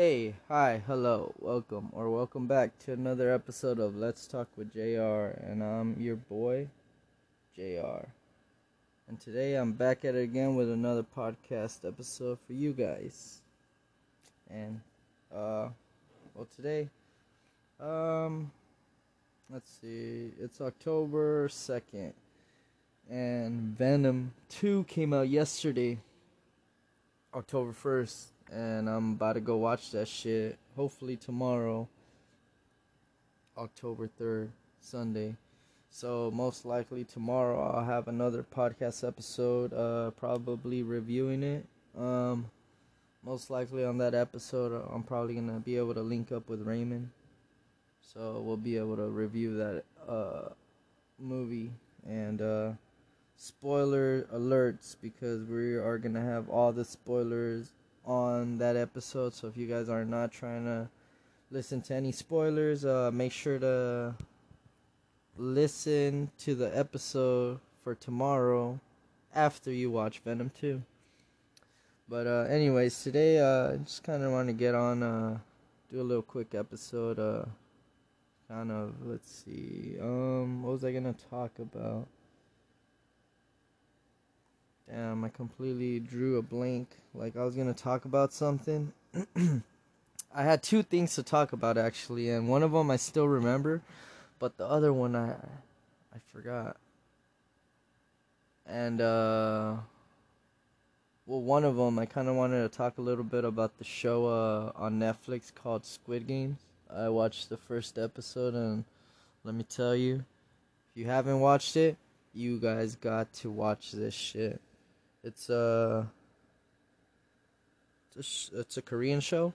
Hey, hi, hello, welcome, or welcome back to another episode of Let's Talk with JR, and I'm your boy, JR. And today I'm back at it again with another podcast episode for you guys. And, uh, well, today, um, let's see, it's October 2nd, and Venom 2 came out yesterday, October 1st and I'm about to go watch that shit. Hopefully tomorrow, October 3rd, Sunday. So most likely tomorrow I'll have another podcast episode, uh, probably reviewing it. Um, most likely on that episode, I'm probably gonna be able to link up with Raymond, so we'll be able to review that uh movie and uh spoiler alerts because we are gonna have all the spoilers on that episode. So if you guys are not trying to listen to any spoilers, uh, make sure to listen to the episode for tomorrow after you watch Venom 2. But uh, anyways, today uh, I just kind of want to get on, uh, do a little quick episode. Uh, kind of let's see, um, what was I gonna talk about? Damn, I completely drew a blank. Like I was gonna talk about something. I had two things to talk about actually, and one of them I still remember, but the other one I I forgot. And uh well, one of them I kind of wanted to talk a little bit about the show uh on Netflix called Squid Games. I watched the first episode and let me tell you, if you haven't watched it, you guys got to watch this shit. It's a it's a, it's a Korean show,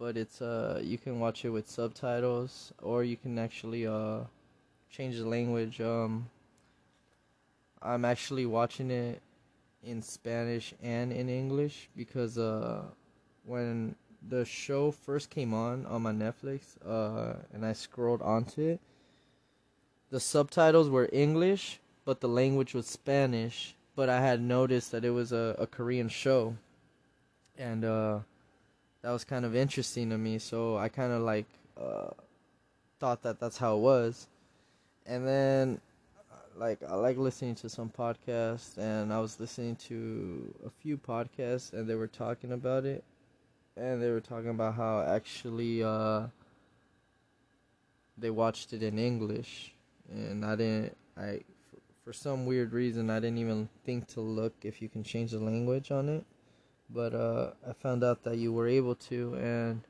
but it's uh you can watch it with subtitles or you can actually uh change the language. Um, I'm actually watching it in Spanish and in English because uh when the show first came on on my Netflix uh and I scrolled onto it the subtitles were English but the language was Spanish but I had noticed that it was a, a Korean show, and uh, that was kind of interesting to me. So I kind of like uh, thought that that's how it was, and then like I like listening to some podcasts, and I was listening to a few podcasts, and they were talking about it, and they were talking about how actually uh, they watched it in English, and I didn't I for some weird reason I didn't even think to look if you can change the language on it. But uh, I found out that you were able to and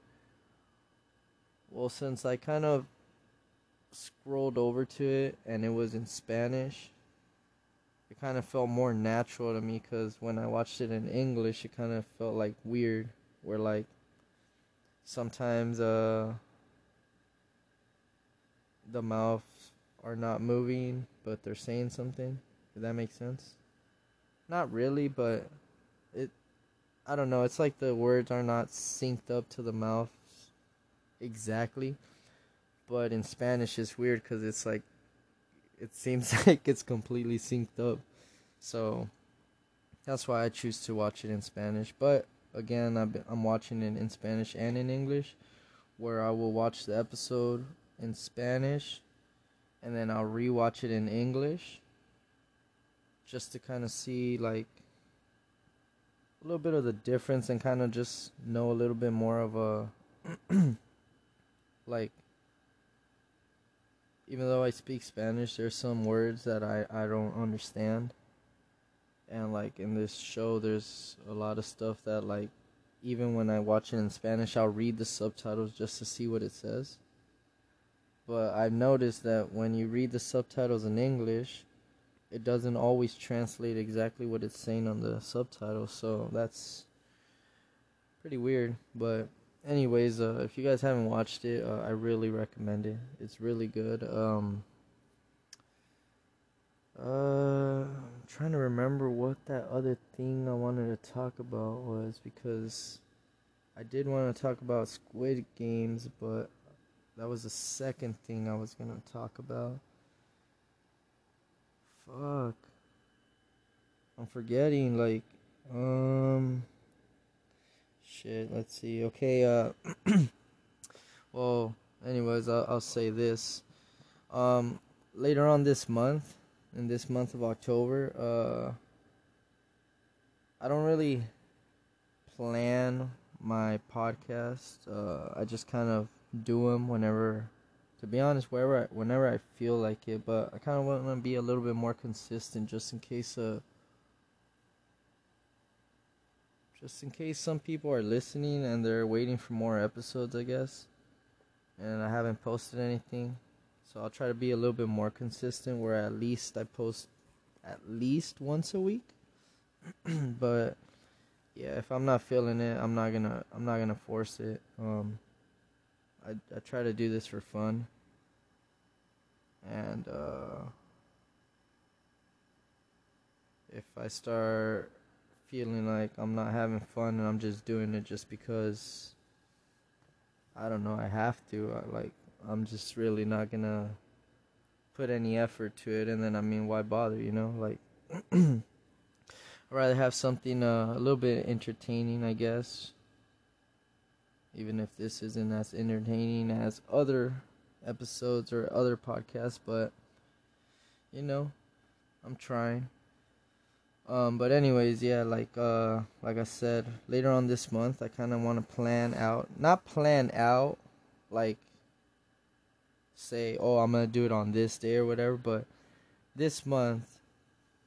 well since I kind of scrolled over to it and it was in Spanish it kind of felt more natural to me cuz when I watched it in English it kind of felt like weird where like sometimes uh the mouth are not moving, but they're saying something. Does that make sense? Not really, but it. I don't know. It's like the words are not synced up to the mouth exactly. But in Spanish, it's weird because it's like. It seems like it's completely synced up. So. That's why I choose to watch it in Spanish. But again, I'm watching it in Spanish and in English, where I will watch the episode in Spanish and then I'll rewatch it in English just to kind of see like a little bit of the difference and kind of just know a little bit more of a like even though I speak Spanish there's some words that I I don't understand. And like in this show there's a lot of stuff that like even when I watch it in Spanish I'll read the subtitles just to see what it says but I've noticed that when you read the subtitles in English, it doesn't always translate exactly what it's saying on the subtitles. So that's pretty weird. But anyways, uh, if you guys haven't watched it, uh, I really recommend it. It's really good. Um, uh, I'm trying to remember what that other thing I wanted to talk about was because I did want to talk about Squid Games, but that was the second thing I was gonna talk about. Fuck. I'm forgetting, like, um. shit. Let's see. Okay. Uh. well, anyways, I'll, I'll say this. Um, later on this month, in this month of October, uh, I don't really plan my podcast. Uh, I just kind of do them whenever, to be honest, wherever, I, whenever I feel like it. But I kind of want to be a little bit more consistent, just in case. Uh, just in case some people are listening and they're waiting for more episodes, I guess. And I haven't posted anything. So I'll try to be a little bit more consistent where at least I post at least once a week. but yeah, if I'm not feeling it, I'm not gonna I'm not gonna force it. Um I I try to do this for fun. And uh if I start feeling like I'm not having fun and I'm just doing it just because I don't know, I have to. I, like I'm just really not gonna put any effort to it, and then I mean, why bother? You know, like I'd rather have something uh, a little bit entertaining, I guess. Even if this isn't as entertaining as other episodes or other podcasts, but you know, I'm trying. Um, but anyways, yeah, like uh, like I said, later on this month, I kind of want to plan out, not plan out, like say, oh, I'm gonna do it on this day or whatever. But this month,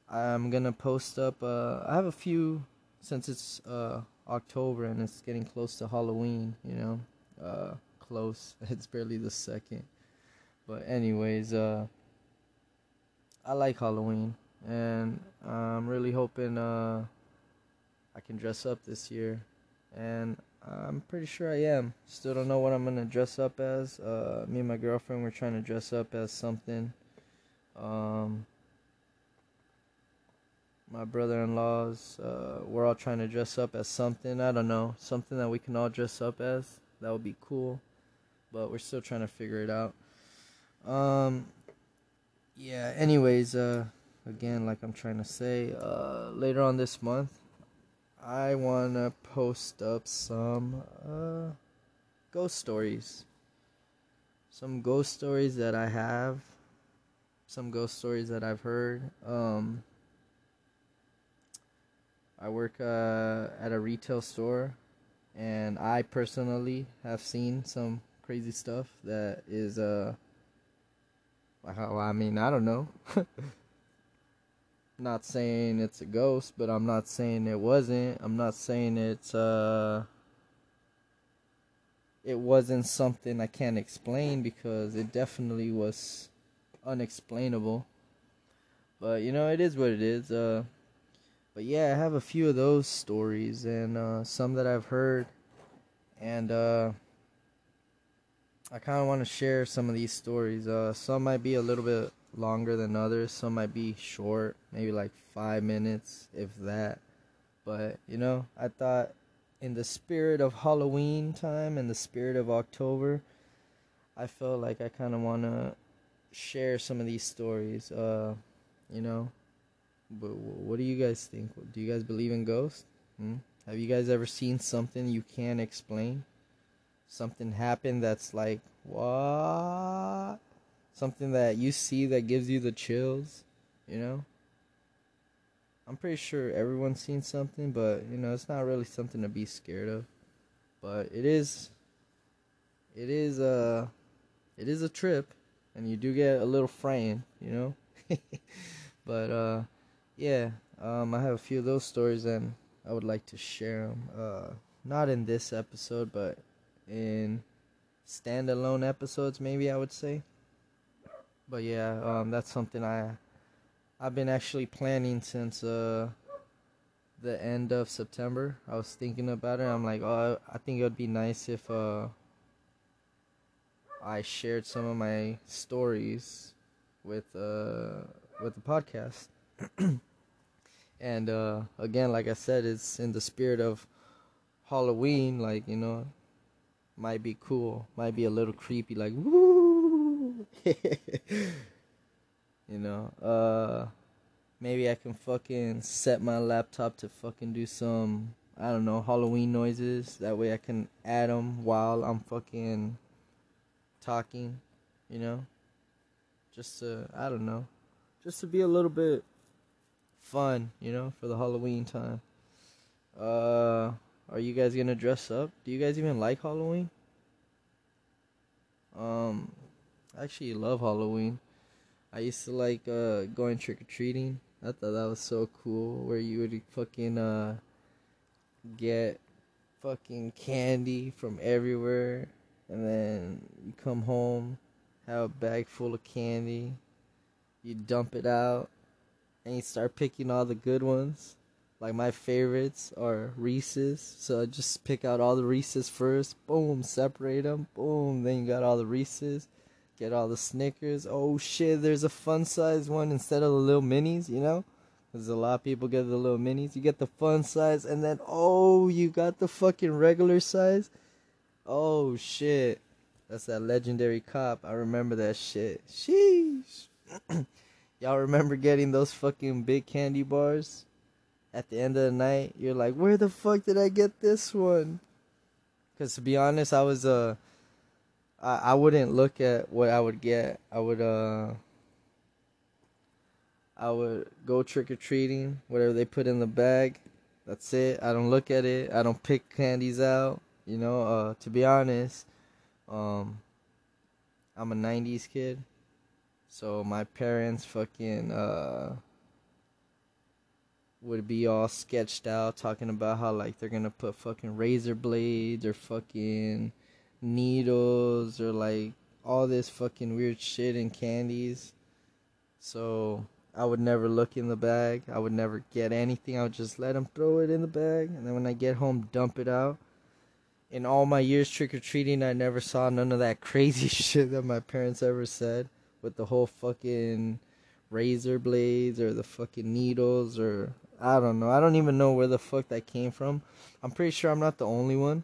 I'm gonna post up. Uh, I have a few since it's uh October and it's getting close to Halloween. You know, uh, close. It's barely the second. But anyways, uh, I like Halloween and I'm really hoping uh, I can dress up this year, and I'm pretty sure I am. Still don't know what I'm gonna dress up as. Uh, me and my girlfriend we're trying to dress up as something. Um, my brother-in-laws, uh, we're all trying to dress up as something. I don't know, something that we can all dress up as. That would be cool, but we're still trying to figure it out. Um, yeah. Anyways, uh again, like I'm trying to say, uh, later on this month, I want to post up some uh, ghost stories. Some ghost stories that I have, some ghost stories that I've heard. Um, I work uh, at a retail store, and I personally have seen some crazy stuff that is uh. Well, I mean, I don't know. not saying it's a ghost, but I'm not saying it wasn't. I'm not saying it's uh it wasn't something I can't explain because it definitely was unexplainable. But you know, it is what it is. Uh but yeah, I have a few of those stories and uh some that I've heard and uh I kind of want to share some of these stories. Uh some might be a little bit longer than others. Some might be short, maybe like five minutes, if that. But, you know, I thought in the spirit of Halloween time and the spirit of October, I felt like I kind of want to share some of these stories. Uh, you know, but what do you guys think? Do you guys believe in ghosts? Hmm? Have you guys ever seen something you can't explain? Something happened that's like, what? something that you see that gives you the chills, you know? I'm pretty sure everyone's seen something, but you know, it's not really something to be scared of. But it is it is a uh, it is a trip and you do get a little frightened, you know? but uh yeah, um I have a few of those stories and I would like to share them uh not in this episode, but in standalone episodes maybe I would say. But yeah, um, that's something I I've been actually planning since uh, the end of September. I was thinking about it. I'm like, oh, I think it would be nice if uh, I shared some of my stories with uh, with the podcast. and uh, again, like I said, it's in the spirit of Halloween. Like you know, might be cool, might be a little creepy. Like woo you know, uh, maybe I can fucking set my laptop to fucking do some I don't know Halloween noises. That way I can add them while I'm fucking talking, you know. Just to I don't know, just to be a little bit fun, you know, for the Halloween time. Uh, are you guys gonna dress up? Do you guys even like Halloween? Um, I actually love Halloween. I used to like uh going trick or treating. I thought that was so cool where you would fucking uh get fucking candy from everywhere and then you come home, have a bag full of candy, you dump it out and you start picking all the good ones. Like my favorites are Reese's, so I just pick out all the Reese's first. Boom, separate them. Boom, then you got all the Reese's. Get all the Snickers. Oh shit, there's a fun size one instead of the little minis, you know? Because a lot of people get the little minis. You get the fun size, and then, oh, you got the fucking regular size. Oh shit. That's that legendary cop. I remember that shit. Sheesh. Y'all remember getting those fucking big candy bars? At the end of the night, you're like, where the fuck did I get this one? Because to be honest, I was, uh, I, I wouldn't look at what I would get. I would uh I would go trick or treating, whatever they put in the bag. That's it. I don't look at it. I don't pick candies out. You know, uh to be honest, um I'm a 90s kid. So my parents fucking uh would be all sketched out talking about how like they're gonna put fucking razor blades or fucking needles or like all this fucking weird shit and candies. So I would never look in the bag. I would never get anything. I would just let them throw it in the bag, and then when I get home, dump it out. In all my years trick or treating, I never saw none of that crazy shit that my parents ever said with the whole fucking razor blades or the fucking needles or I don't know. I don't even know where the fuck that came from. I'm pretty sure I'm not the only one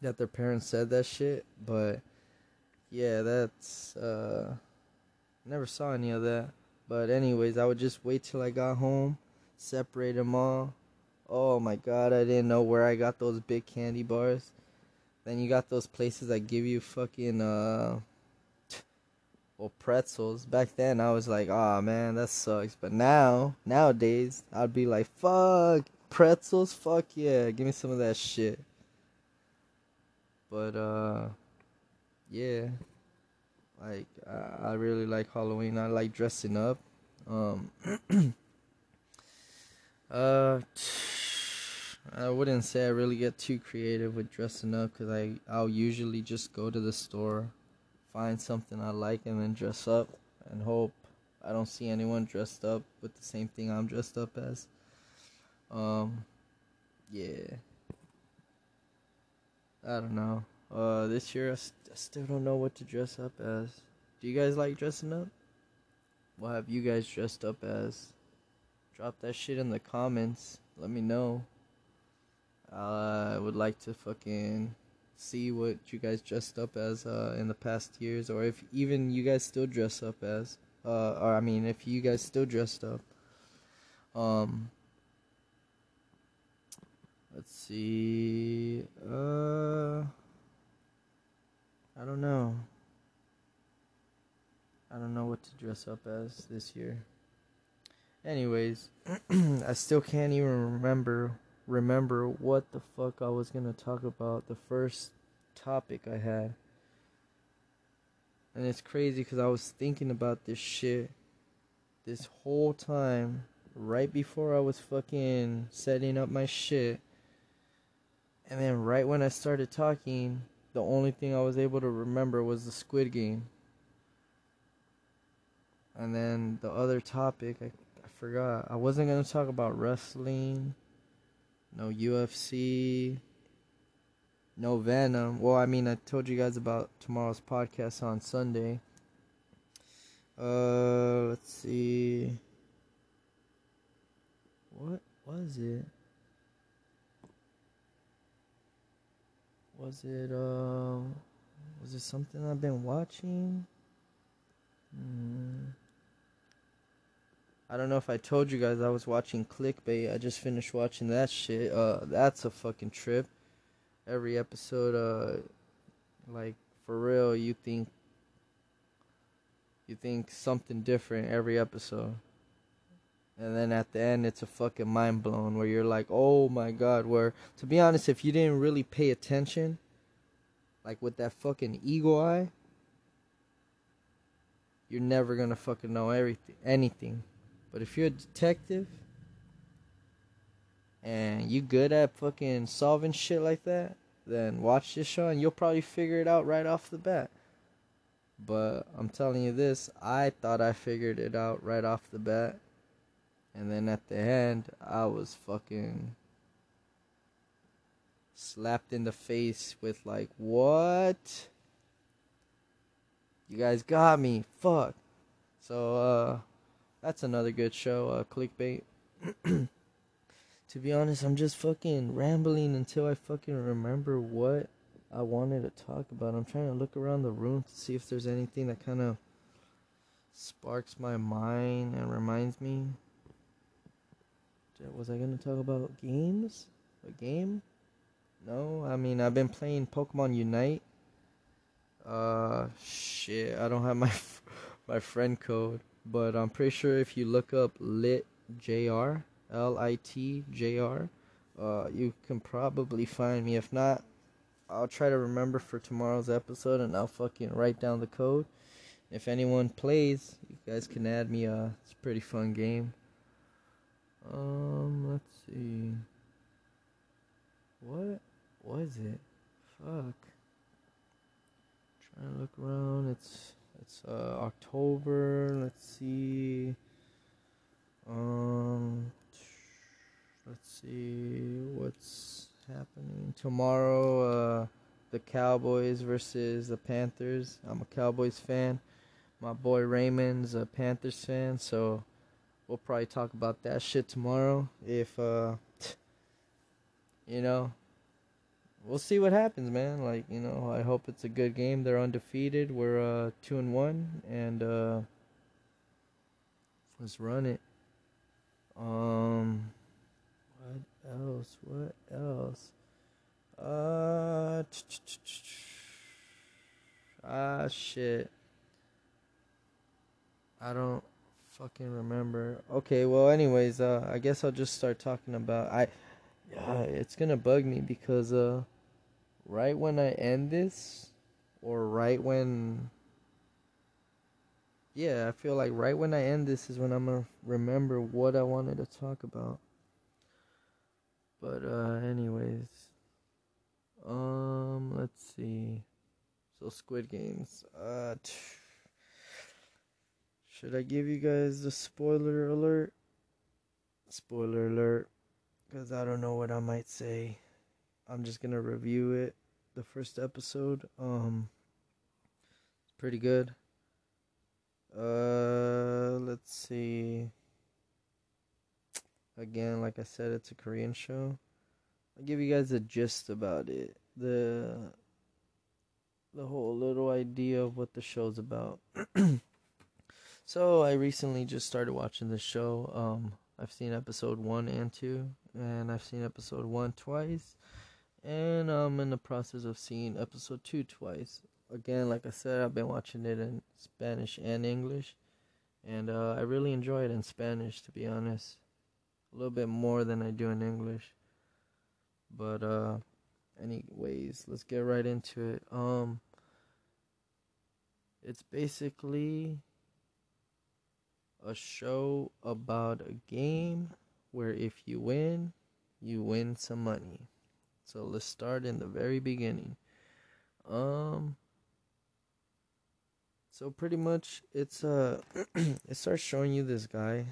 that their parents said that shit, but yeah, that's uh never saw any of that. But anyways, I would just wait till I got home, separate them all. Oh my god, I didn't know where I got those big candy bars. Then you got those places that give you fucking uh well pretzels. Back then I was like, "Oh man, that sucks." But now, nowadays, I'd be like, "Fuck, pretzels, fuck yeah, give me some of that shit." But uh yeah. Like I, I really like Halloween. I like dressing up. Um uh I wouldn't say I really get too creative with dressing up cuz I I'll usually just go to the store, find something I like and then dress up and hope I don't see anyone dressed up with the same thing I'm dressed up as. Um yeah. I don't know. Uh, this year I, st- I still don't know what to dress up as. Do you guys like dressing up? What have you guys dressed up as? Drop that shit in the comments. Let me know. I would like to fucking see what you guys dressed up as uh, in the past years, or if even you guys still dress up as. Uh, or I mean, if you guys still dressed up. Um, Let's see. Uh, I don't know. I don't know what to dress up as this year. Anyways, I still can't even remember remember what the fuck I was gonna talk about. The first topic I had, and it's crazy because I was thinking about this shit this whole time, right before I was fucking setting up my shit and then right when I started talking, the only thing I was able to remember was the Squid Game. And then the other topic, I, I forgot. I wasn't going to talk about wrestling, no UFC, no Venom. Well, I mean, I told you guys about tomorrow's podcast on Sunday. Uh, let's see. What was it? Was it uh was it something I've been watching? Mm. I don't know if I told you guys I was watching Clickbait. I just finished watching that shit. Uh, that's a fucking trip. Every episode, uh, like for real, you think you think something different every episode. And then at the end, it's a fucking mind blown where you're like, oh my god. Where, to be honest, if you didn't really pay attention, like with that fucking eagle eye, you're never gonna fucking know everything, anything. But if you're a detective and you good at fucking solving shit like that, then watch this show and you'll probably figure it out right off the bat. But I'm telling you this, I thought I figured it out right off the bat. And then at the end, I was fucking slapped in the face with like, "What? You guys got me. Fuck." So uh that's another good show, uh clickbait. to be honest, I'm just fucking rambling until I fucking remember what I wanted to talk about. I'm trying to look around the room to see if there's anything that kind of sparks my mind and reminds me. Was I gonna talk about games? A game? No, I mean I've been playing Pokemon Unite. Uh, shit, I don't have my my friend code, but I'm pretty sure if you look up lit jr l i t j r, uh, you can probably find me. If not, I'll try to remember for tomorrow's episode and I'll fucking write down the code. If anyone plays, you guys can add me. Uh, it's a pretty fun game. Um, let's see. What was it? Fuck. Trying to look around. It's it's uh October. Let's see. Um, let's see what's happening tomorrow. Uh, the Cowboys versus the Panthers. I'm a Cowboys fan. My boy Raymond's a Panthers fan, so we'll probably talk about that shit tomorrow. If uh, you know, we'll see what happens, man. Like you know, I hope it's a good game. They're undefeated. We're uh two and one, and uh, let's run it. Um. What else? What else? Uh. Ah, shit. I don't fucking remember. Okay, well, anyways, uh, I guess I'll just start talking about. I. Yeah, it's gonna bug me because, uh, right when I end this, or right when. Yeah, I feel like right when I end this is when I'm gonna remember what I wanted to talk about. But uh anyways. Um let's see. So Squid Games. Uh t- should I give you guys the spoiler alert? Spoiler alert cuz I don't know what I might say. I'm just to review it the first episode. Um pretty good. Uh let's see. Again, like I said, it's a Korean show. I'll give you guys a gist about it. The the whole little idea of what the show's about. so I recently just started watching the show. Um, I've seen episode one and two, and I've seen episode one twice, and I'm in the process of seeing episode two twice. Again, like I said, I've been watching it in Spanish and English, and uh, I really enjoy it in Spanish, to be honest a little bit more than I do in English. But uh anyways, let's get right into it. Um it's basically a show about a game where if you win, you win some money. So let's start in the very beginning. Um so pretty much it's uh it starts showing you this guy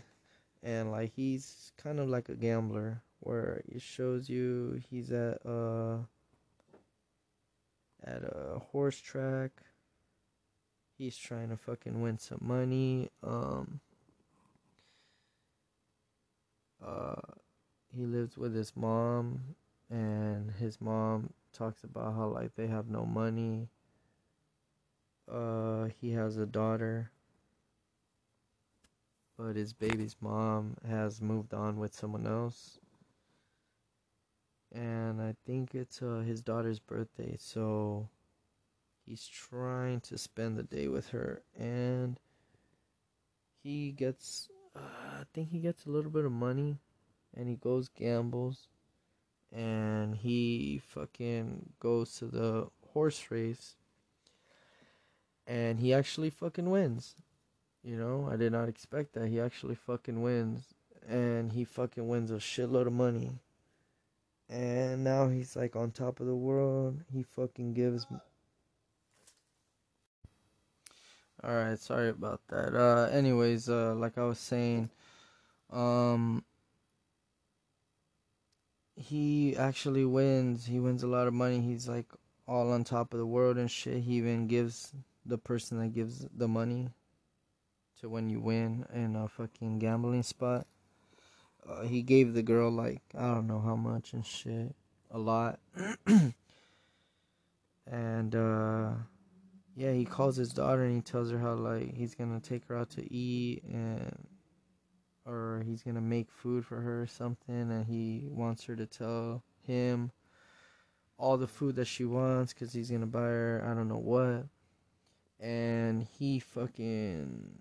and like he's kind of like a gambler where it shows you he's at uh at a horse track he's trying to fucking win some money um uh he lives with his mom and his mom talks about how like they have no money uh he has a daughter but his baby's mom has moved on with someone else. And I think it's uh, his daughter's birthday, so he's trying to spend the day with her. And he gets, uh, I think he gets a little bit of money, and he goes gambles, and he fucking goes to the horse race, and he actually fucking wins. You know, I did not expect that. He actually fucking wins. And he fucking wins a shitload of money. And now he's like on top of the world. He fucking gives. Me. Alright, sorry about that. Uh, anyways, uh, like I was saying, um, he actually wins. He wins a lot of money. He's like all on top of the world and shit. He even gives the person that gives the money to when you win in a fucking gambling spot. Uh, he gave the girl like I don't know how much and shit, a lot. and uh yeah, he calls his daughter and he tells her how like he's gonna take her out to eat and or he's gonna make food for her or something and he wants her to tell him all the food that she wants because he's gonna buy her I don't know what and he fucking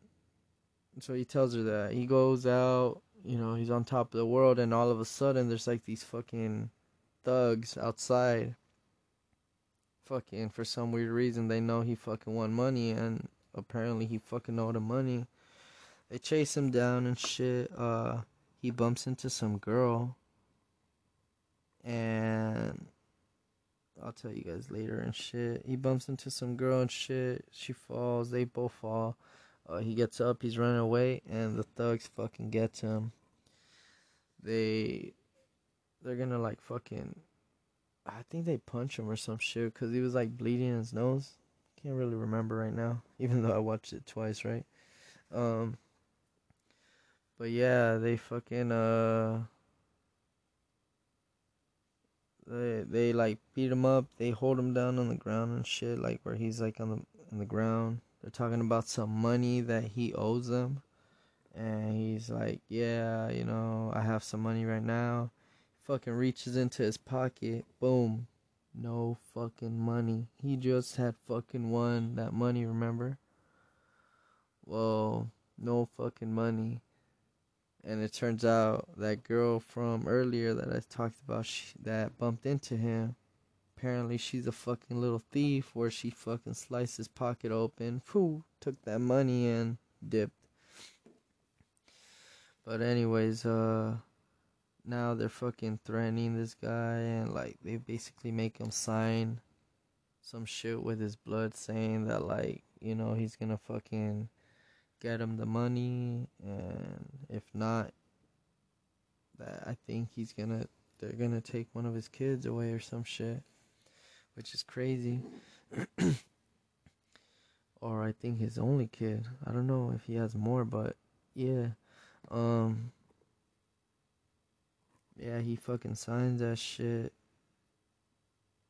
so he tells her that he goes out, you know, he's on top of the world, and all of a sudden there's like these fucking thugs outside. Fucking for some weird reason they know he fucking won money, and apparently he fucking owed them money. They chase him down and shit. Uh, he bumps into some girl, and I'll tell you guys later and shit. He bumps into some girl and shit. She falls. They both fall. Uh, he gets up, he's running away, and the thugs fucking get him. They, they're gonna like fucking, I think they punch him or some shit because he was like bleeding in his nose. Can't really remember right now, even though I watched it twice, right? Um, but yeah, they fucking uh, they they like beat him up. They hold him down on the ground and shit, like where he's like on the on the ground they're talking about some money that he owes them. And he's like, Yeah, you know, I have some money right now. Fucking reaches into his pocket. Boom. No fucking money. He just had fucking won that money, remember? Well, no fucking money. And it turns out that girl from earlier that I talked about she, that bumped into him apparently she's a fucking little thief where she fucking sliced his pocket open, Phew, took that money and dipped. But anyways, uh now they're fucking threatening this guy and like they basically make him sign some shit with his blood saying that like, you know, he's gonna fucking get him the money and if not that I think he's gonna they're gonna take one of his kids away or some shit which is crazy. or I think his only kid. I don't know if he has more, but yeah. Um Yeah, he fucking signs that shit.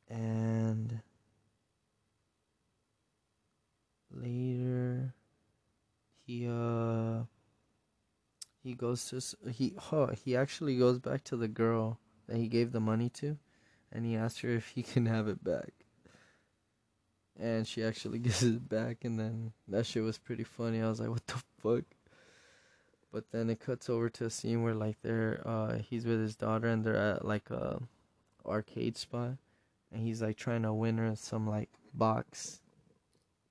And later he uh he goes to he oh, he actually goes back to the girl that he gave the money to and he asks her if he can have it back. And she actually gives it back, and then that shit was pretty funny. I was like, what the fuck? But then it cuts over to a scene where like they're uh he's with his daughter and they're at like a arcade spot and he's like trying to win her some like box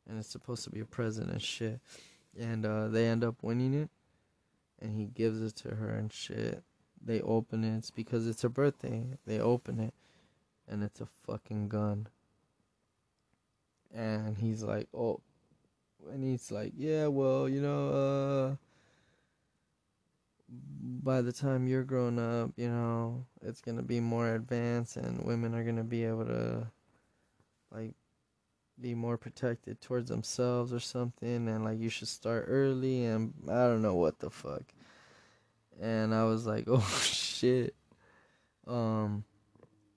and it's supposed to be a present and shit. And uh they end up winning it and he gives it to her and shit. They open it, it's because it's her birthday. They open it and it's a fucking gun. And he's like, oh, and he's like, yeah, well, you know, uh, by the time you're grown up, you know, it's gonna be more advanced, and women are gonna be able to, like, be more protected towards themselves or something, and like you should start early, and I don't know what the fuck. And I was like, oh shit. Um,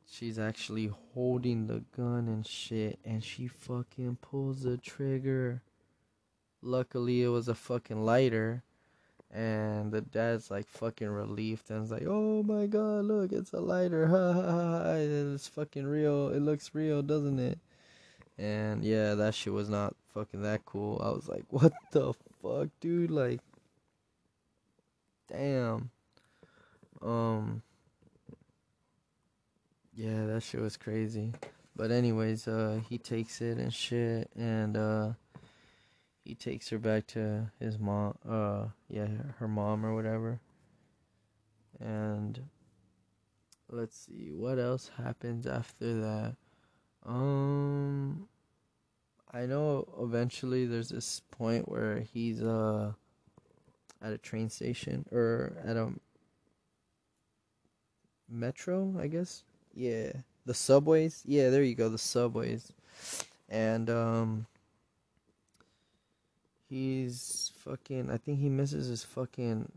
she's actually holding the gun and shit and she fucking pulls the trigger luckily it was a fucking lighter And the dad's like fucking relieved and is like, "Oh my god, look, it's a lighter, ha ha ha! It's fucking real. It looks real, doesn't it?" And yeah, that shit was not fucking that cool. I was like, "What the fuck, dude?" Like, damn. Um. Yeah, that shit was crazy. But anyways, uh, he takes it and shit, and uh, he takes her back to his mom. Uh, yeah, her mom or whatever. And let's see what else happens after that. Um, I know eventually there's this point where he's uh at a train station or at a metro, I guess. Yeah, the subways. Yeah, there you go, the subways. And um he's fucking I think he misses his fucking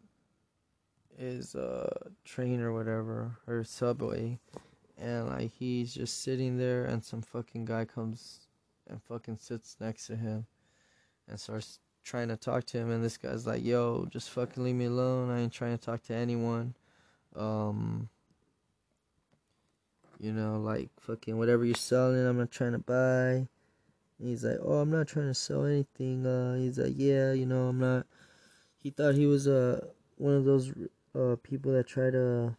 his uh train or whatever or subway and like he's just sitting there and some fucking guy comes and fucking sits next to him and starts trying to talk to him and this guy's like yo just fucking leave me alone i ain't trying to talk to anyone um you know, like fucking whatever you're selling, I'm not trying to buy. And he's like, oh, I'm not trying to sell anything. Uh, he's like, yeah, you know, I'm not. He thought he was uh one of those uh people that try to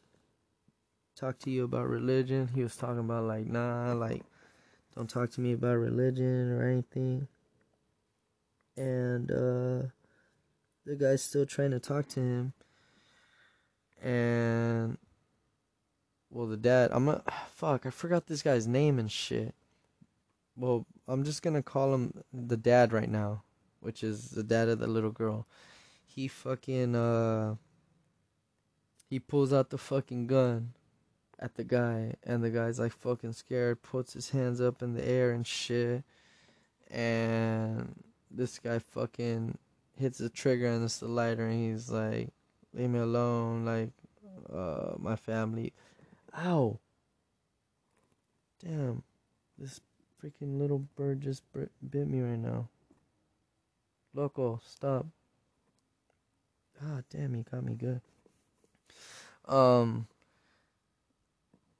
talk to you about religion. He was talking about like, nah, like, don't talk to me about religion or anything. And uh, the guy's still trying to talk to him, and well, the dad. I'm a fuck. I forgot this guy's name and shit. Well, I'm just gonna call him the dad right now, which is the dad of the little girl. He fucking uh. He pulls out the fucking gun at the guy, and the guy's like fucking scared, puts his hands up in the air and shit. And this guy fucking hits the trigger and it's the lighter, and he's like, "Leave me alone, like, uh, my family." Ow. Damn. This freaking little bird just bit me right now. Loco, stop. Ah, damn, he got me good. Um.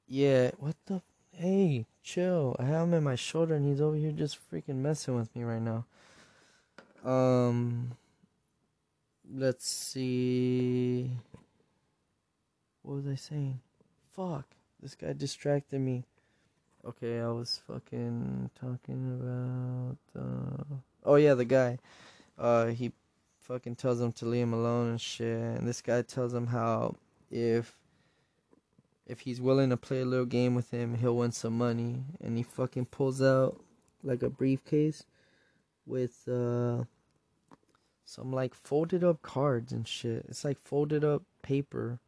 Yeah, what the? Hey, chill. I have him in my shoulder and he's over here just freaking messing with me right now. Um. Let's see. What was I saying? fuck? This guy distracted me. Okay, I was fucking talking about. Uh... Oh yeah, the guy. Uh, he fucking tells him to leave him alone and shit. And this guy tells him how if if he's willing to play a little game with him, he'll win some money. And he fucking pulls out like a briefcase with uh some like folded up cards and shit. It's like folded up paper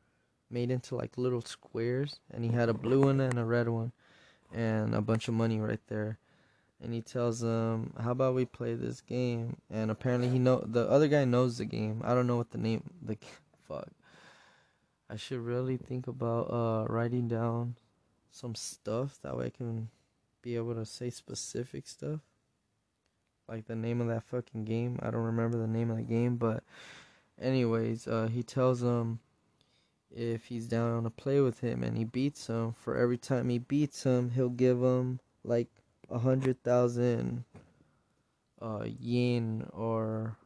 made into like little squares, and he had a blue one and a red one, and a bunch of money right there. And he tells them, "How about we play this game?" And apparently he know the other guy knows the game. I don't know what the name the fuck. I should really think about uh writing down some stuff that way I can be able to say specific stuff. Like the name of that fucking game. I don't remember the name of the game, but anyways, uh he tells them if he's down to play with him and he beats him, for every time he beats him, he'll give him like a hundred thousand uh, yen or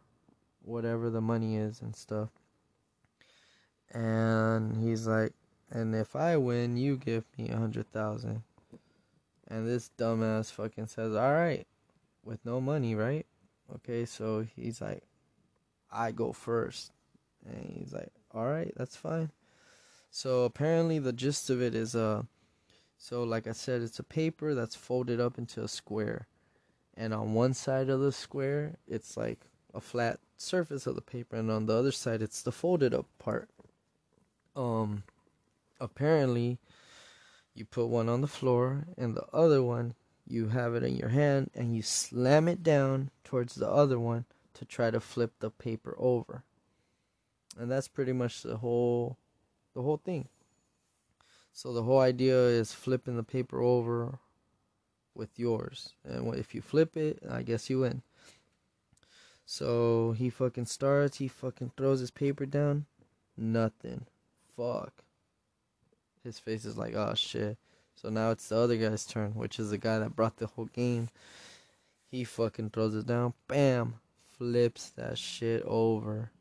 whatever the money is and stuff. And he's like, and if I win, you give me a hundred thousand. And this dumbass fucking says, all right, with no money, right? Okay, so he's like, I go first. And he's like, all right, that's fine. So apparently the gist of it is uh so like I said it's a paper that's folded up into a square. And on one side of the square it's like a flat surface of the paper and on the other side it's the folded up part. Um apparently you put one on the floor and the other one you have it in your hand and you slam it down towards the other one to try to flip the paper over. And that's pretty much the whole the whole thing. So the whole idea is flipping the paper over with yours. And if you flip it, I guess you win. So he fucking starts, he fucking throws his paper down. Nothing. Fuck. His face is like, oh shit. So now it's the other guy's turn, which is the guy that brought the whole game. He fucking throws it down. Bam. Flips that shit over.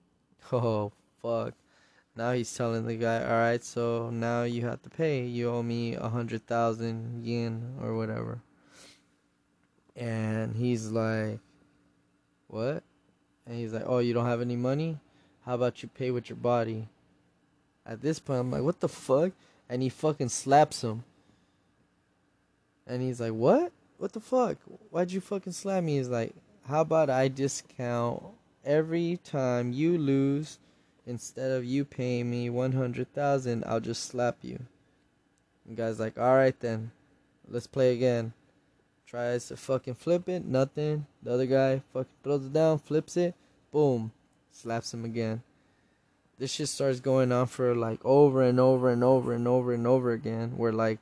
Oh, fuck. Now he's telling the guy, alright, so now you have to pay. You owe me a hundred thousand yen or whatever. And he's like, what? And he's like, oh, you don't have any money? How about you pay with your body? At this point, I'm like, what the fuck? And he fucking slaps him. And he's like, what? What the fuck? Why'd you fucking slap me? He's like, how about I discount every time you lose instead of you paying me 100,000, I'll just slap you. And guy's like, "All right then. Let's play again." Tries to fucking flip it, nothing. The other guy fucking throws it down, flips it, boom, slaps him again. This shit starts going on for like over and over and over and over and over again where like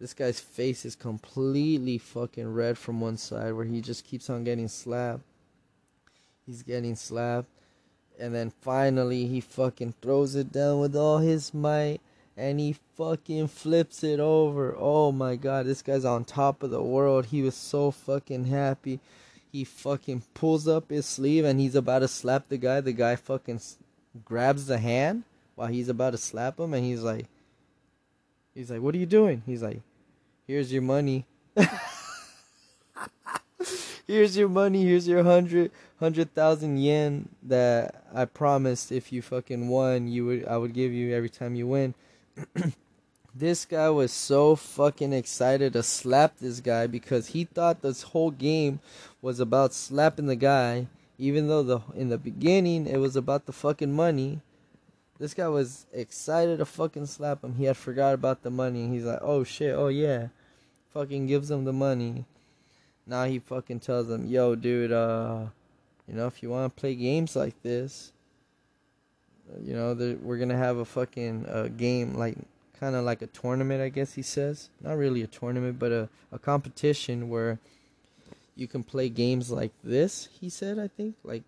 this guy's face is completely fucking red from one side where he just keeps on getting slapped. He's getting slapped. And then finally he fucking throws it down with all his might and he fucking flips it over. Oh my god, this guy's on top of the world. He was so fucking happy. He fucking pulls up his sleeve and he's about to slap the guy. The guy fucking grabs the hand while he's about to slap him and he's like he's like, "What are you doing?" He's like, here's your money. here's your money. Here's your hundred hundred thousand yen that I promised if you fucking won, you would I would give you every time you win. this guy was so fucking excited to slap this guy because he thought this whole game was about slapping the guy, even though the in the beginning it was about the fucking money. This guy was excited to fucking slap him. He had forgot about the money. And he's like, oh shit, oh yeah fucking gives him the money. Now he fucking tells him, yo, dude, uh, you know, if you want to play games like this, you know, we're gonna have a fucking uh, game like kind of like a tournament, I guess he says. Not really a tournament, but a, a competition where you can play games like this, he said, I think, like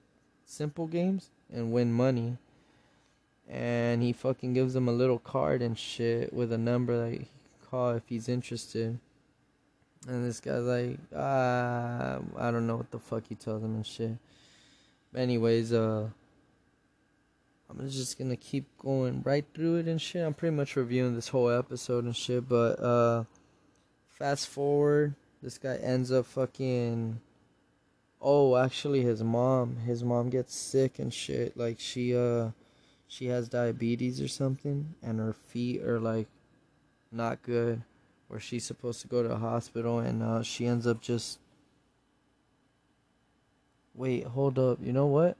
simple games and win money. And he fucking gives him a little card and shit with a number that he can call if he's interested. And this guy's like, ah, I don't know what the fuck he tells him and shit. anyways, uh, I'm just gonna keep going right through it and shit. I'm pretty much reviewing this whole episode and shit, but uh, fast forward, this guy ends up fucking. Oh, actually, his mom, his mom gets sick and shit. Like she, uh, she has diabetes or something, and her feet are like not good where she's supposed to go to the hospital and uh, she ends up just wait hold up you know what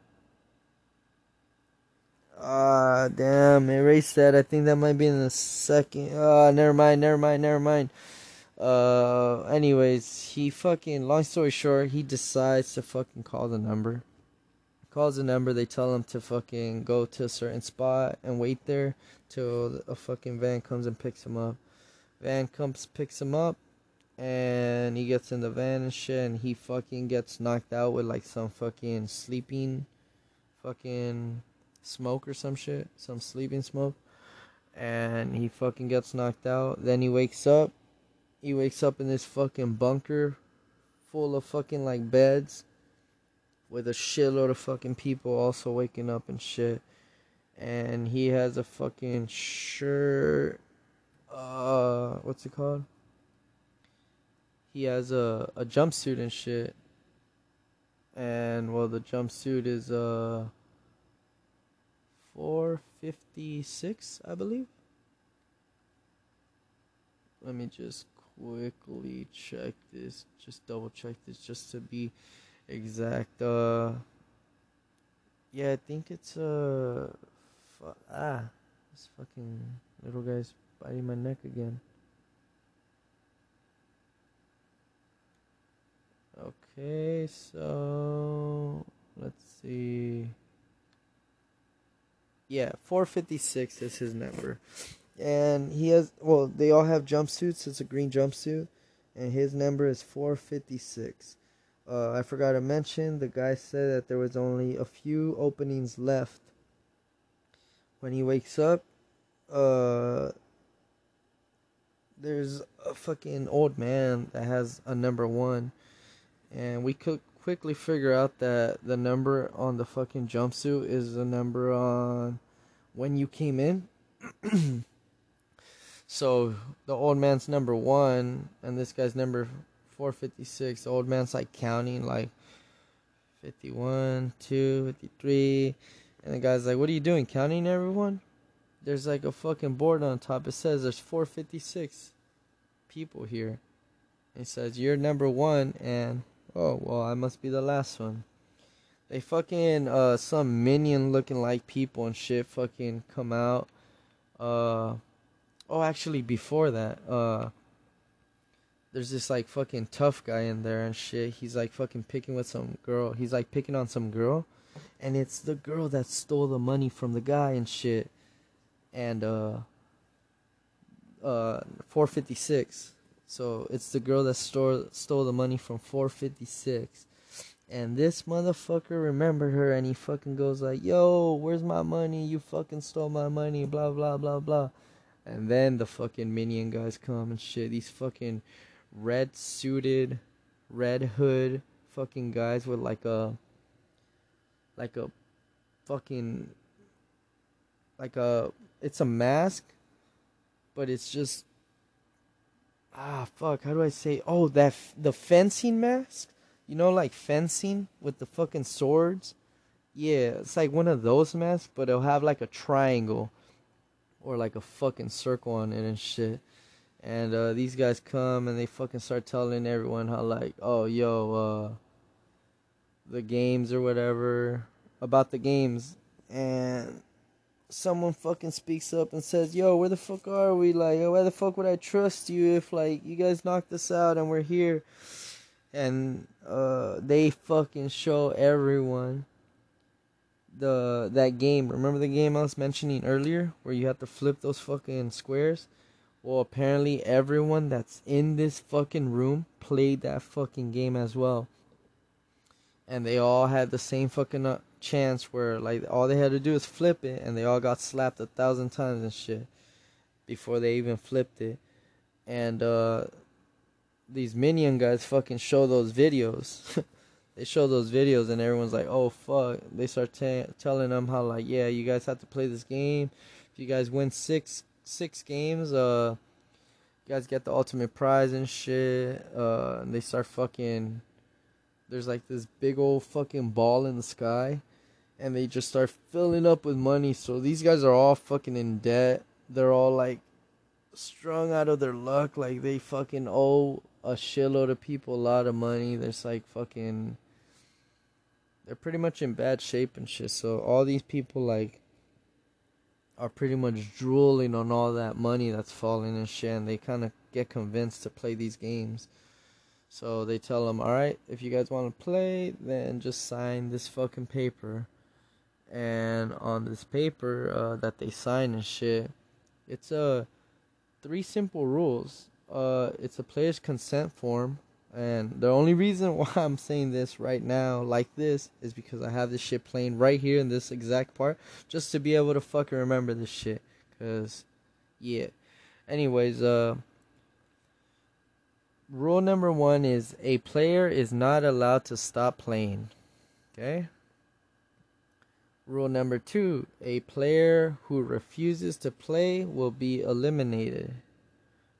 ah uh, damn erase that i think that might be in the second uh never mind never mind never mind uh anyways he fucking long story short he decides to fucking call the number calls the number they tell him to fucking go to a certain spot and wait there till a fucking van comes and picks him up Van comes, picks him up, and he gets in the van and shit, and he fucking gets knocked out with like some fucking sleeping, fucking smoke or some shit, some sleeping smoke, and he fucking gets knocked out. Then he wakes up. He wakes up in this fucking bunker, full of fucking like beds, with a shitload of fucking people also waking up and shit. And he has a fucking shirt uh what's it called? He has a a jumpsuit and shit. And well the jumpsuit is uh 456, I believe. Let me just quickly check this. Just double check this just to be exact. Uh yeah, I think it's uh fu- ah this fucking little guy's biting my neck again. Okay, so let's see. Yeah, 456 is his number. And he has, well, they all have jumpsuits. It's a green jumpsuit. And his number is 456. uh, I forgot to mention the guy said that there was only a few openings left. When he wakes up, uh, there's a fucking old man that has a number one, and we could quickly figure out that the number on the fucking jumpsuit is the number on when you came in. so the old man's number one, and this guy's number 456. The old man's like counting like 51, 2, 53. And the guy's like, What are you doing? Counting everyone? There's like a fucking board on top. It says there's 456 people here. He says, You're number one, and oh, well, I must be the last one. They fucking, uh, some minion looking like people and shit fucking come out. Uh, oh, actually, before that, uh, there's this like fucking tough guy in there and shit. He's like fucking picking with some girl. He's like picking on some girl, and it's the girl that stole the money from the guy and shit. And uh, uh, 456. So it's the girl that stole stole the money from 456. And this motherfucker remembered her and he fucking goes like, Yo, where's my money? You fucking stole my money, blah blah blah blah. And then the fucking minion guys come and shit. These fucking red suited, red hood fucking guys with like a like a fucking like a it's a mask but it's just ah fuck how do i say oh that the fencing mask you know like fencing with the fucking swords yeah it's like one of those masks but it'll have like a triangle or like a fucking circle on it and shit and uh, these guys come and they fucking start telling everyone how like, oh yo, uh, the games or whatever about the games, and someone fucking speaks up and says, yo, where the fuck are we? Like, why the fuck would I trust you if like you guys knocked us out and we're here? And uh, they fucking show everyone the that game. Remember the game I was mentioning earlier where you have to flip those fucking squares? Well, apparently everyone that's in this fucking room played that fucking game as well. And they all had the same fucking uh, chance where like all they had to do is flip it and they all got slapped a thousand times and shit before they even flipped it. And uh these minion guys fucking show those videos. they show those videos and everyone's like, "Oh fuck." They start t- telling them how like, "Yeah, you guys have to play this game. If you guys win 6 six games, uh, you guys get the ultimate prize and shit. Uh, and they start fucking. There's like this big old fucking ball in the sky, and they just start filling up with money. So these guys are all fucking in debt. They're all like strung out of their luck. Like they fucking owe a shitload of people a lot of money. There's like fucking. They're pretty much in bad shape and shit. So all these people like are pretty much drooling on all that money that's falling and shit, and they kind of get convinced to play these games. So they tell them, all right, if you guys want to play, then just sign this fucking paper. And on this paper uh, that they sign and shit, it's a uh, three simple rules. Uh, it's a player's consent form and the only reason why I'm saying this right now, like this, is because I have this shit playing right here in this exact part, just to be able to fucking remember this shit. Cause, yeah. Anyways, uh, rule number one is a player is not allowed to stop playing. Okay. Rule number two: a player who refuses to play will be eliminated.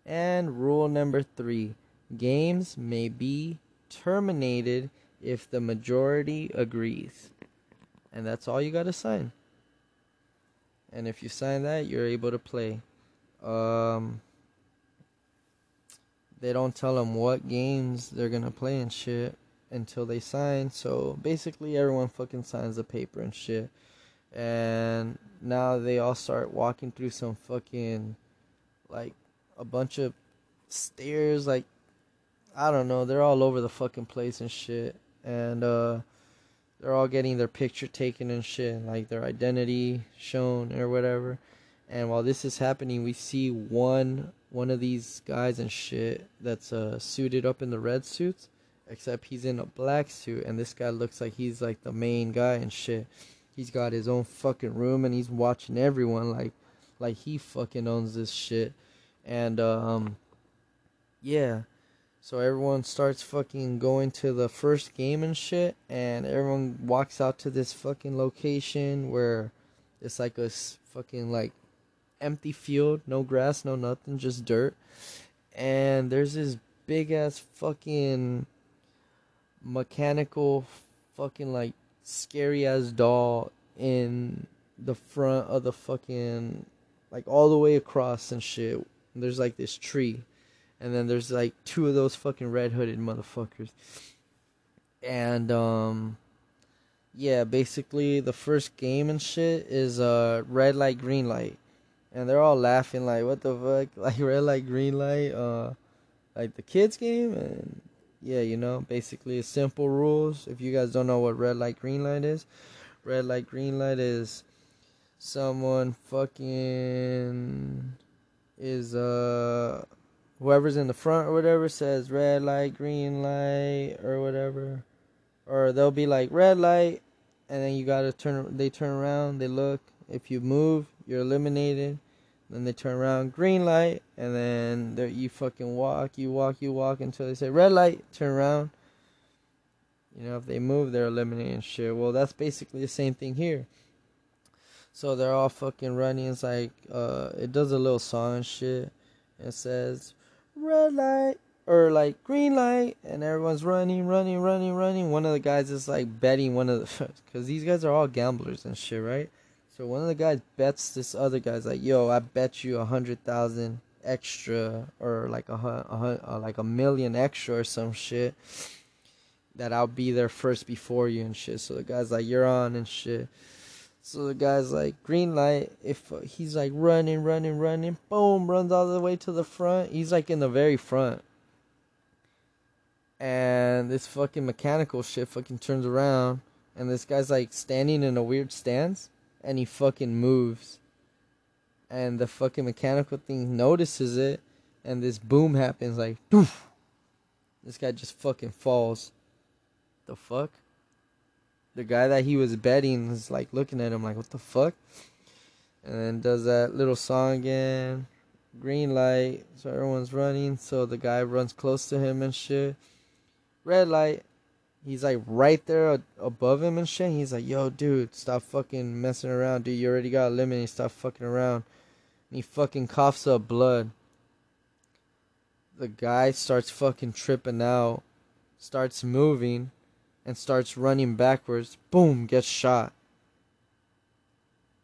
And rule number three Games may be terminated if the majority agrees. And that's all you got to sign. And if you sign that, you're able to play. Um, they don't tell them what games they're going to play and shit until they sign. So basically, everyone fucking signs the paper and shit. And now they all start walking through some fucking, like, a bunch of stairs, like I don't know. They're all over the fucking place and shit, and uh, they're all getting their picture taken and shit, like their identity shown or whatever. And while this is happening, we see one one of these guys and shit that's uh suited up in the red suits, except he's in a black suit and this guy looks like he's like the main guy and shit. He's got his own fucking room and he's watching everyone like like he fucking owns this shit. And um yeah. So everyone starts fucking going to the first game and shit and everyone walks out to this fucking location where it's like a fucking like empty field, no grass, no nothing, just dirt. And there's this big ass fucking mechanical fucking like scary ass doll in the front of the fucking like all the way across and shit. There's like this tree. And then there's like two of those fucking red hooded motherfuckers. And um yeah, basically the first game and shit is uh red light, green light. And they're all laughing like what the fuck? Like red light, green light, uh like the kids game and yeah, you know, basically simple rules. If you guys don't know what red light, green light is, red light, green light is someone fucking is uh whoever's in the front or whatever says red light, green light or whatever. Or they'll be like red light and then you gotta turn they turn around, they look. If you move, you're eliminated. Then they turn around, green light, and then you fucking walk, you walk, you walk until they say red light, turn around. You know, if they move, they're eliminating shit. Well, that's basically the same thing here. So they're all fucking running. It's like, uh, it does a little song and shit. It says, red light, or like green light, and everyone's running, running, running, running. One of the guys is like betting one of the, because these guys are all gamblers and shit, right? So one of the guys bets this other guy's like, "Yo, I bet you a hundred thousand extra, or like a, a, a uh, like a million extra or some shit, that I'll be there first before you and shit." So the guy's like, "You're on and shit." So the guy's like, "Green light." If uh, he's like running, running, running, boom, runs all the way to the front. He's like in the very front, and this fucking mechanical shit fucking turns around, and this guy's like standing in a weird stance and he fucking moves. And the fucking mechanical thing notices it, and this boom happens like, doof. This guy just fucking falls. The fuck? The guy that he was betting is like looking at him like, what the fuck? And then does that little song again. Green light, so everyone's running. So the guy runs close to him and shit. Red light, he's like right there above him and shit. He's like, yo, dude, stop fucking messing around, dude. You already got eliminated. Stop fucking around. And he fucking coughs up blood. The guy starts fucking tripping out, starts moving, and starts running backwards. Boom, gets shot.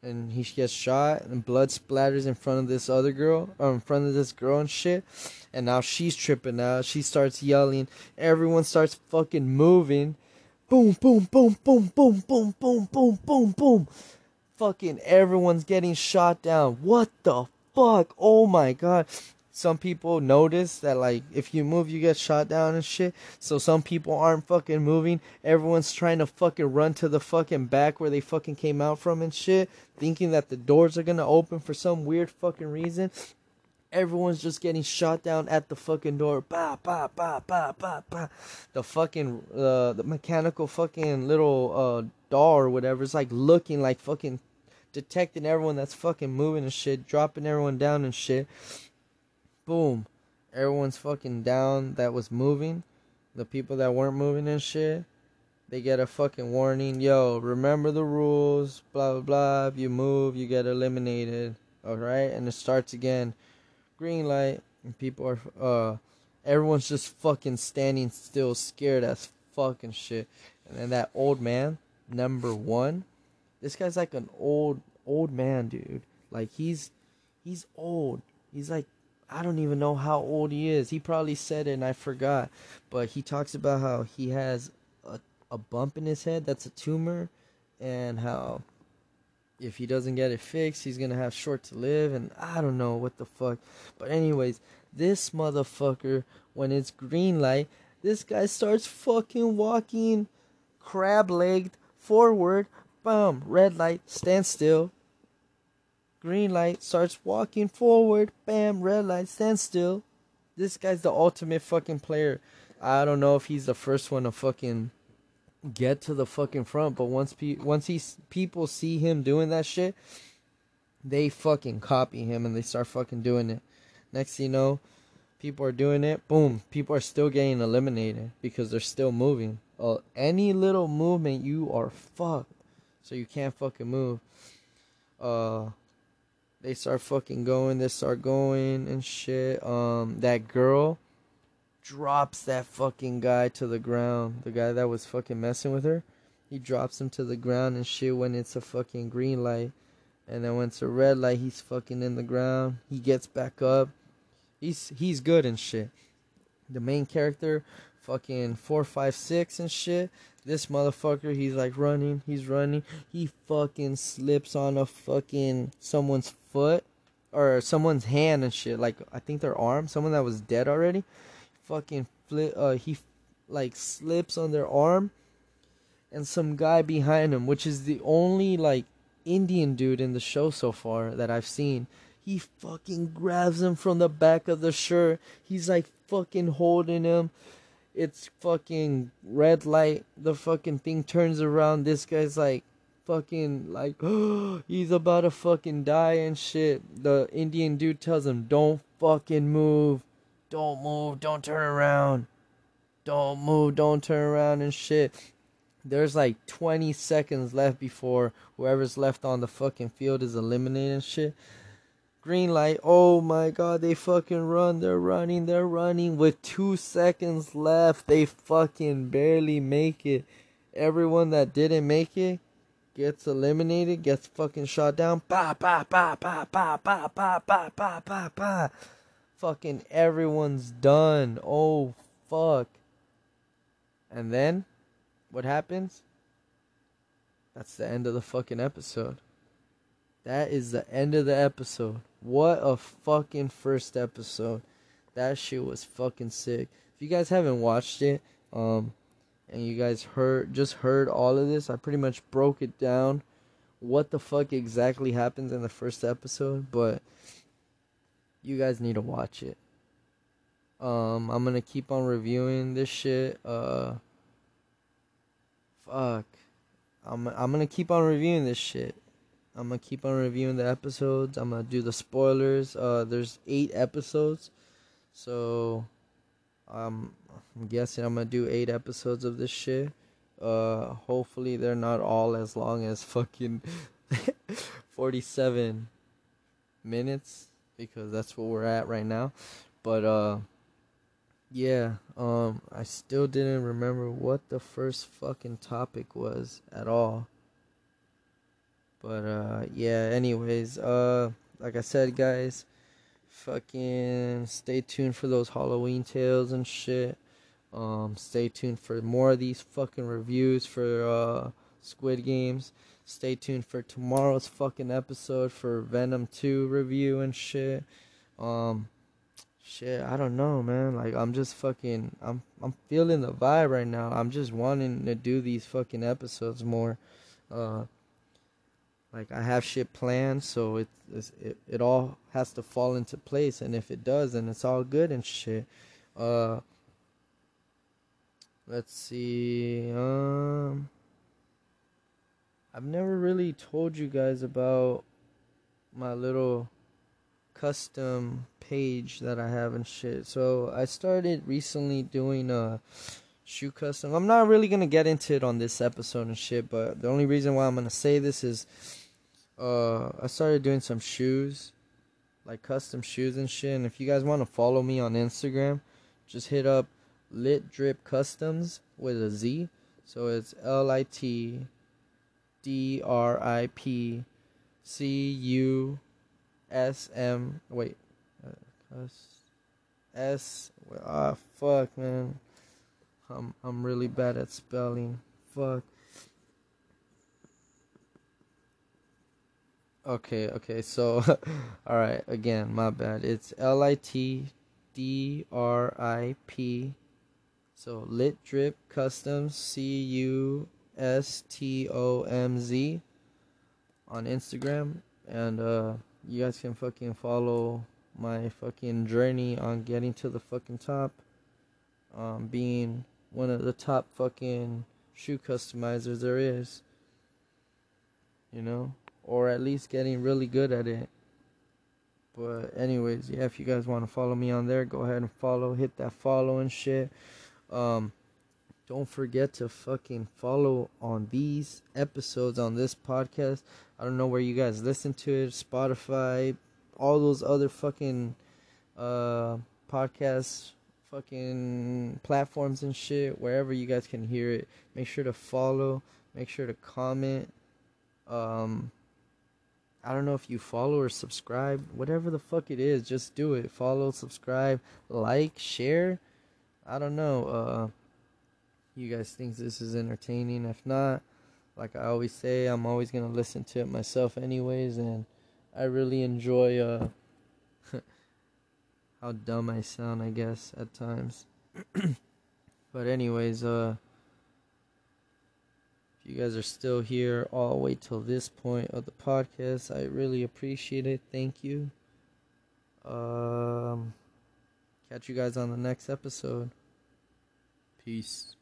And he gets shot and blood splatters in front of this other girl or in front of this girl and shit. And now she's tripping out. She starts yelling. Everyone starts fucking moving. Boom boom boom boom boom boom boom boom boom boom. Fucking everyone's getting shot down. What the fuck? Oh my god some people notice that like if you move you get shot down and shit. So some people aren't fucking moving. Everyone's trying to fucking run to the fucking back where they fucking came out from and shit thinking that the doors are gonna open for some weird fucking reason. Everyone's just getting shot down at the fucking door. Bah bah bah bah bah bah the fucking uh the mechanical fucking little uh doll or whatever is like looking like fucking detecting everyone that's fucking moving and shit dropping everyone down and shit boom, everyone's fucking down that was moving. The people that weren't moving and shit, they get a fucking warning. Yo, remember the rules, blah blah blah. If you move, you get eliminated. Alright? And it starts again. Green light, and people are, uh, everyone's just fucking standing still, scared as fucking shit. And then that old man, number one, this guy's like an old, old man, dude. Like he's, he's old. He's like I don't even know how old he is. He probably said it and I forgot. But he talks about how he has a, a bump in his head that's a tumor and how if he doesn't get it fixed, he's gonna have short to live and I don't know what the fuck. But anyways, this motherfucker, when it's green light, this guy starts fucking walking crab legged forward. Boom, red light, stand still. Green light starts walking forward. Bam, red light, stand still. This guy's the ultimate fucking player. I don't know if he's the first one to fucking get to the fucking front, but once pe- once he people see him doing that shit, they fucking copy him and they start fucking doing it. Next you know, people are doing it. Boom, people are still getting eliminated because they're still moving. Uh, any little movement, you are fucked. So you can't fucking move. Uh, they start fucking going. They start going and shit. Um, that girl drops that fucking guy to the ground. The guy that was fucking messing with her. He drops him to the ground and shit when it's a fucking green light. And then when it's a red light, he's fucking in the ground. He gets back up. He's he's good and shit. The main character, fucking four, five, six and shit. This motherfucker, he's like running, he's running. He fucking slips on a fucking someone's foot or someone's hand and shit. Like I think their arm, someone that was dead already. Fucking flip. Uh, he like slips on their arm, and some guy behind him, which is the only like Indian dude in the show so far that I've seen. He fucking grabs him from the back of the shirt. He's like fucking holding him. It's fucking red light. The fucking thing turns around. This guy's like fucking like he's about to fucking die and shit. The Indian dude tells him, "Don't fucking move. Don't move. Don't turn around. Don't move. Don't turn around and shit." there's like 20 seconds left before whoever's left on the fucking field is eliminated and shit. Green light. Oh my god, they fucking run. They're running. They're running. With two seconds left, they fucking barely make it. Everyone that didn't make it gets eliminated, gets fucking shot down. Ba ba ba ba ba ba ba ba ba ba ba. Fucking everyone's done. Oh fuck. And then what happens? That's the end of the fucking episode. That is the end of the episode. What a fucking first episode. That shit was fucking sick. If you guys haven't watched it, um, and you guys heard just heard all of this, I pretty much broke it down what the fuck exactly happens in the first episode, but you guys need to watch it. Um, I'm gonna keep on reviewing this shit. Uh, fuck. I'm I'm gonna keep on reviewing this shit. I'm gonna keep on reviewing the episodes. I'm gonna do the spoilers. Uh, there's eight episodes, so um, I'm guessing I'm gonna do eight episodes of this shit. Uh, hopefully they're not all as long as fucking 47 minutes because that's what we're at right now. But uh yeah, um, I still didn't remember what the first fucking topic was at all. But uh, yeah. Anyways, uh, like I said, guys, fucking stay tuned for those Halloween tales and shit. Um, stay tuned for more of these fucking reviews for uh Squid Games. Stay tuned for tomorrow's fucking episode for Venom 2 review and shit. Um shit, I don't know, man. Like I'm just fucking I'm I'm feeling the vibe right now. I'm just wanting to do these fucking episodes more. Uh like I have shit planned, so it it it all has to fall into place and if it does, then it's all good and shit. Uh Let's see. Um I've never really told you guys about my little custom page that I have and shit. So I started recently doing a shoe custom. I'm not really gonna get into it on this episode and shit, but the only reason why I'm gonna say this is uh I started doing some shoes. Like custom shoes and shit. And if you guys wanna follow me on Instagram, just hit up Lit Drip Customz with a Z. So it's L I T D R I P C U S M. Wait, uh, S. Ah, fuck, man. I'm I'm really bad at spelling. Fuck. Okay, okay. So, all right. Again, my bad. It's L I T D R I P. So Lit Drip Customz C U S T O M Z on Instagram and uh you guys can fucking follow my fucking journey on getting to the fucking top. um, being one of the top fucking shoe customizers there is. You know? Or at least getting really good at it. But anyways, yeah, if you guys want to follow me on there, go ahead and follow. Hit that follow and shit. Um don't forget to fucking follow on these episodes on this podcast. I don't know where you guys listen to it, Spotify, all those other fucking uh podcasts fucking platforms and shit, wherever you guys can hear it. Make sure to follow, make sure to comment. Um I don't know if you follow or subscribe, whatever the fuck it is, just do it. Follow, subscribe, like, share. I don't know. Uh you guys think this is entertaining. If not, like I always say, I'm always to listen to it myself anyways and I really enjoy uh how dumb I sound, I guess, at times. but anyways, uh if you guys are still here all the way till this point of the podcast, I really appreciate it. Thank you. Um catch you guys on the next episode. Peace.